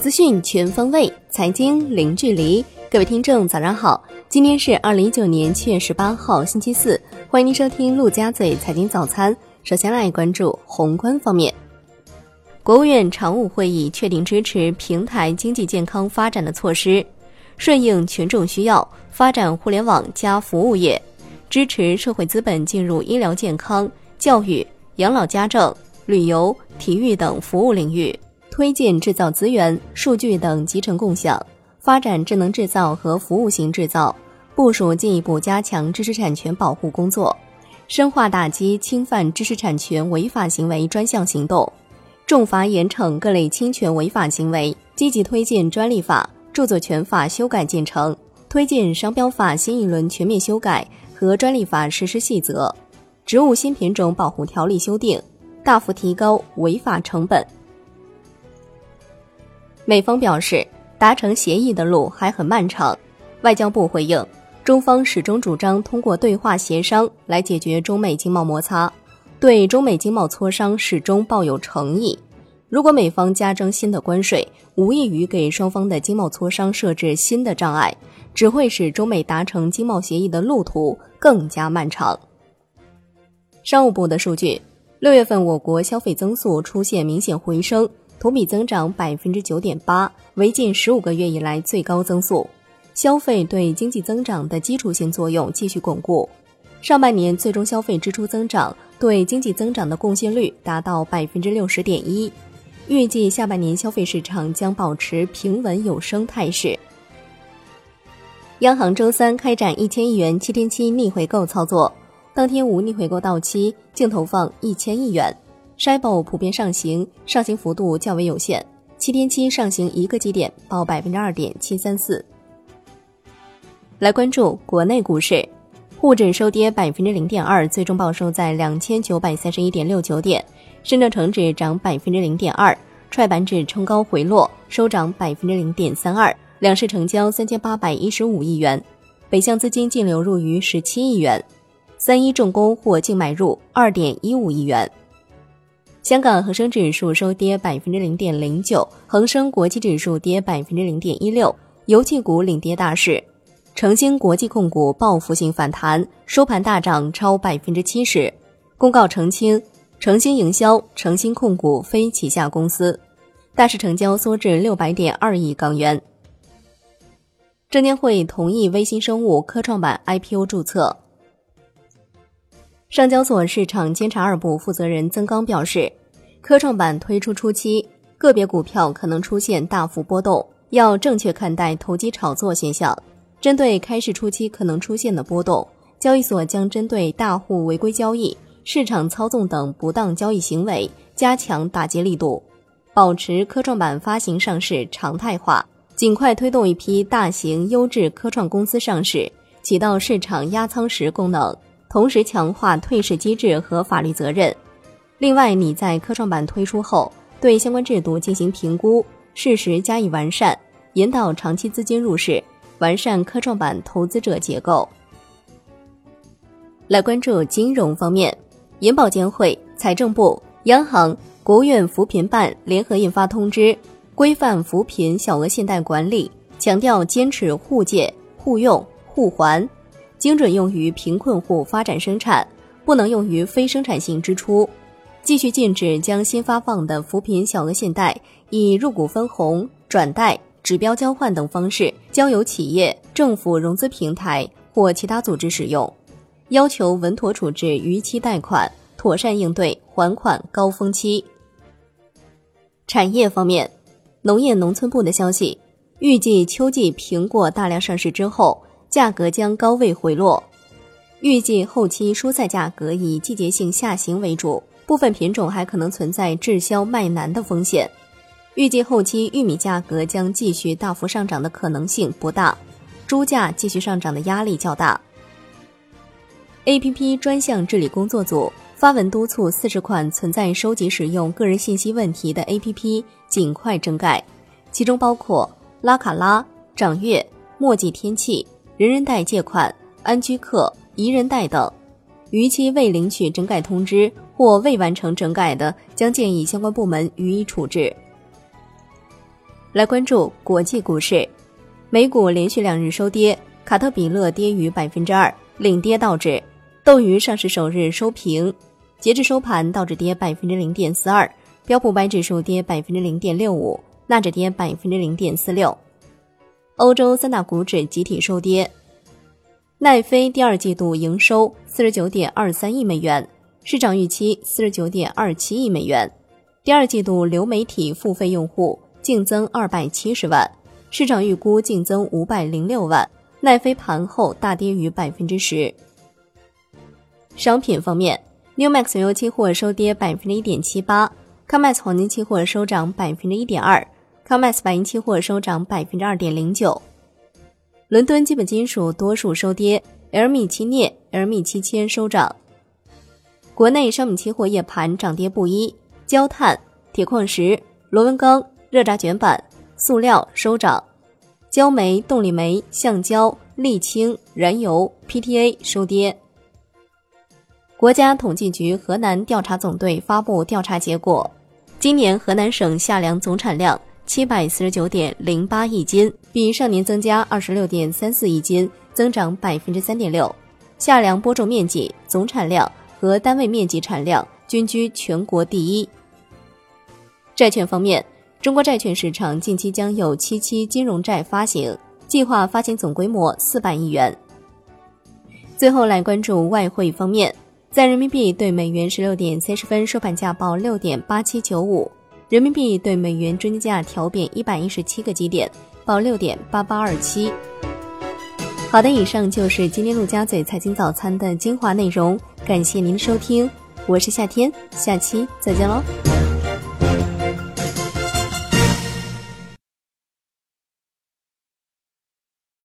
资讯全方位，财经零距离。各位听众，早上好！今天是二零一九年七月十八号，星期四。欢迎您收听陆家嘴财经早餐。首先来关注宏观方面，国务院常务会议确定支持平台经济健康发展的措施，顺应群众需要，发展互联网加服务业，支持社会资本进入医疗健康、教育、养老家政、旅游、体育等服务领域，推进制造资源、数据等集成共享。发展智能制造和服务型制造，部署进一步加强知识产权保护工作，深化打击侵犯知识产权违法行为专项行动，重罚严惩各类侵权违法行为，积极推进专利法、著作权法修改进程，推进商标法新一轮全面修改和专利法实施细则，植物新品种保护条例修订，大幅提高违法成本。美方表示。达成协议的路还很漫长，外交部回应，中方始终主张通过对话协商来解决中美经贸摩擦，对中美经贸磋商始终抱有诚意。如果美方加征新的关税，无异于给双方的经贸磋商设置新的障碍，只会使中美达成经贸协议的路途更加漫长。商务部的数据，六月份我国消费增速出现明显回升。同比增长百分之九点八，为近十五个月以来最高增速。消费对经济增长的基础性作用继续巩固。上半年最终消费支出增长对经济增长的贡献率达到百分之六十点一。预计下半年消费市场将保持平稳有升态势。央行周三开展一千亿元七天期逆回购操作，当天无逆回购到期，净投放一千亿元。Shibo 普遍上行，上行幅度较为有限，七天期上行一个基点，报百分之二点七三四。来关注国内股市，沪指收跌百分之零点二，最终报收在两千九百三十一点六九点；深证成指涨百分之零点二，创业板指冲高回落，收涨百分之零点三二。两市成交三千八百一十五亿元，北向资金净流入逾十七亿元，三一重工或净买入二点一五亿元。香港恒生指数收跌百分之零点零九，恒生国际指数跌百分之零点一六，油气股领跌大市，诚兴国际控股报复性反弹，收盘大涨超百分之七十。公告澄清，诚兴营销、诚兴控股非旗下公司。大市成交缩至六百点二亿港元。证监会同意微星生物科创板 IPO 注册。上交所市场监察二部负责人曾刚表示，科创板推出初期，个别股票可能出现大幅波动，要正确看待投机炒作现象。针对开市初期可能出现的波动，交易所将针对大户违规交易、市场操纵等不当交易行为加强打击力度，保持科创板发行上市常态化，尽快推动一批大型优质科创公司上市，起到市场压舱石功能。同时强化退市机制和法律责任。另外，你在科创板推出后，对相关制度进行评估，适时加以完善，引导长期资金入市，完善科创板投资者结构。来关注金融方面，银保监会、财政部、央行、国务院扶贫办联合印发通知，规范扶贫小额信贷管理，强调坚持互借、互用、互还。精准用于贫困户发展生产，不能用于非生产性支出。继续禁止将新发放的扶贫小额信贷以入股分红、转贷、指标交换等方式交由企业、政府融资平台或其他组织使用。要求稳妥处置逾期贷款，妥善应对还款高峰期。产业方面，农业农村部的消息，预计秋季苹果大量上市之后。价格将高位回落，预计后期蔬菜价格以季节性下行为主，部分品种还可能存在滞销卖难的风险。预计后期玉米价格将继续大幅上涨的可能性不大，猪价继续上涨的压力较大。A P P 专项治理工作组发文督促四十款存在收集使用个人信息问题的 A P P 尽快整改，其中包括拉卡拉、掌阅、墨迹天气。人人贷借款、安居客、宜人贷等，逾期未领取整改通知或未完成整改的，将建议相关部门予以处置。来关注国际股市，美股连续两日收跌，卡特彼勒跌逾百分之二，领跌道指。斗鱼上市首日收平，截至收盘，道指跌百分之零点四二，标普白指数跌百分之零点六五，纳指跌百分之零点四六。欧洲三大股指集体收跌。奈飞第二季度营收四十九点二三亿美元，市场预期四十九点二七亿美元。第二季度流媒体付费用户净增二百七十万，市场预估净增五百零六万。奈飞盘后大跌逾百分之十。商品方面，New Max 原油期货收跌百分之一点七八，COMEX 黄金期货收涨百分之一点二，COMEX 白银期货收涨百分之二点零九。伦敦基本金属多数收跌，LME 期镍、LME 期铅收涨。国内商品期货夜盘涨跌不一，焦炭、铁矿石、螺纹钢、热轧卷板、塑料收涨，焦煤、动力煤、橡胶、沥青、燃油、PTA 收跌。国家统计局河南调查总队发布调查结果，今年河南省夏粮总产量七百四十九点零八亿斤，比上年增加二十六点三四亿斤，增长百分之三点六。夏粮播种面积、总产量和单位面积产量均居全国第一。债券方面，中国债券市场近期将有七期金融债发行，计划发行总规模四百亿元。最后来关注外汇方面。在人民币对美元十六点三十分收盘价报六点八七九五，人民币对美元中间价调贬一百一十七个基点，报六点八八二七。好的，以上就是今天陆家嘴财经早餐的精华内容，感谢您的收听，我是夏天，下期再见喽。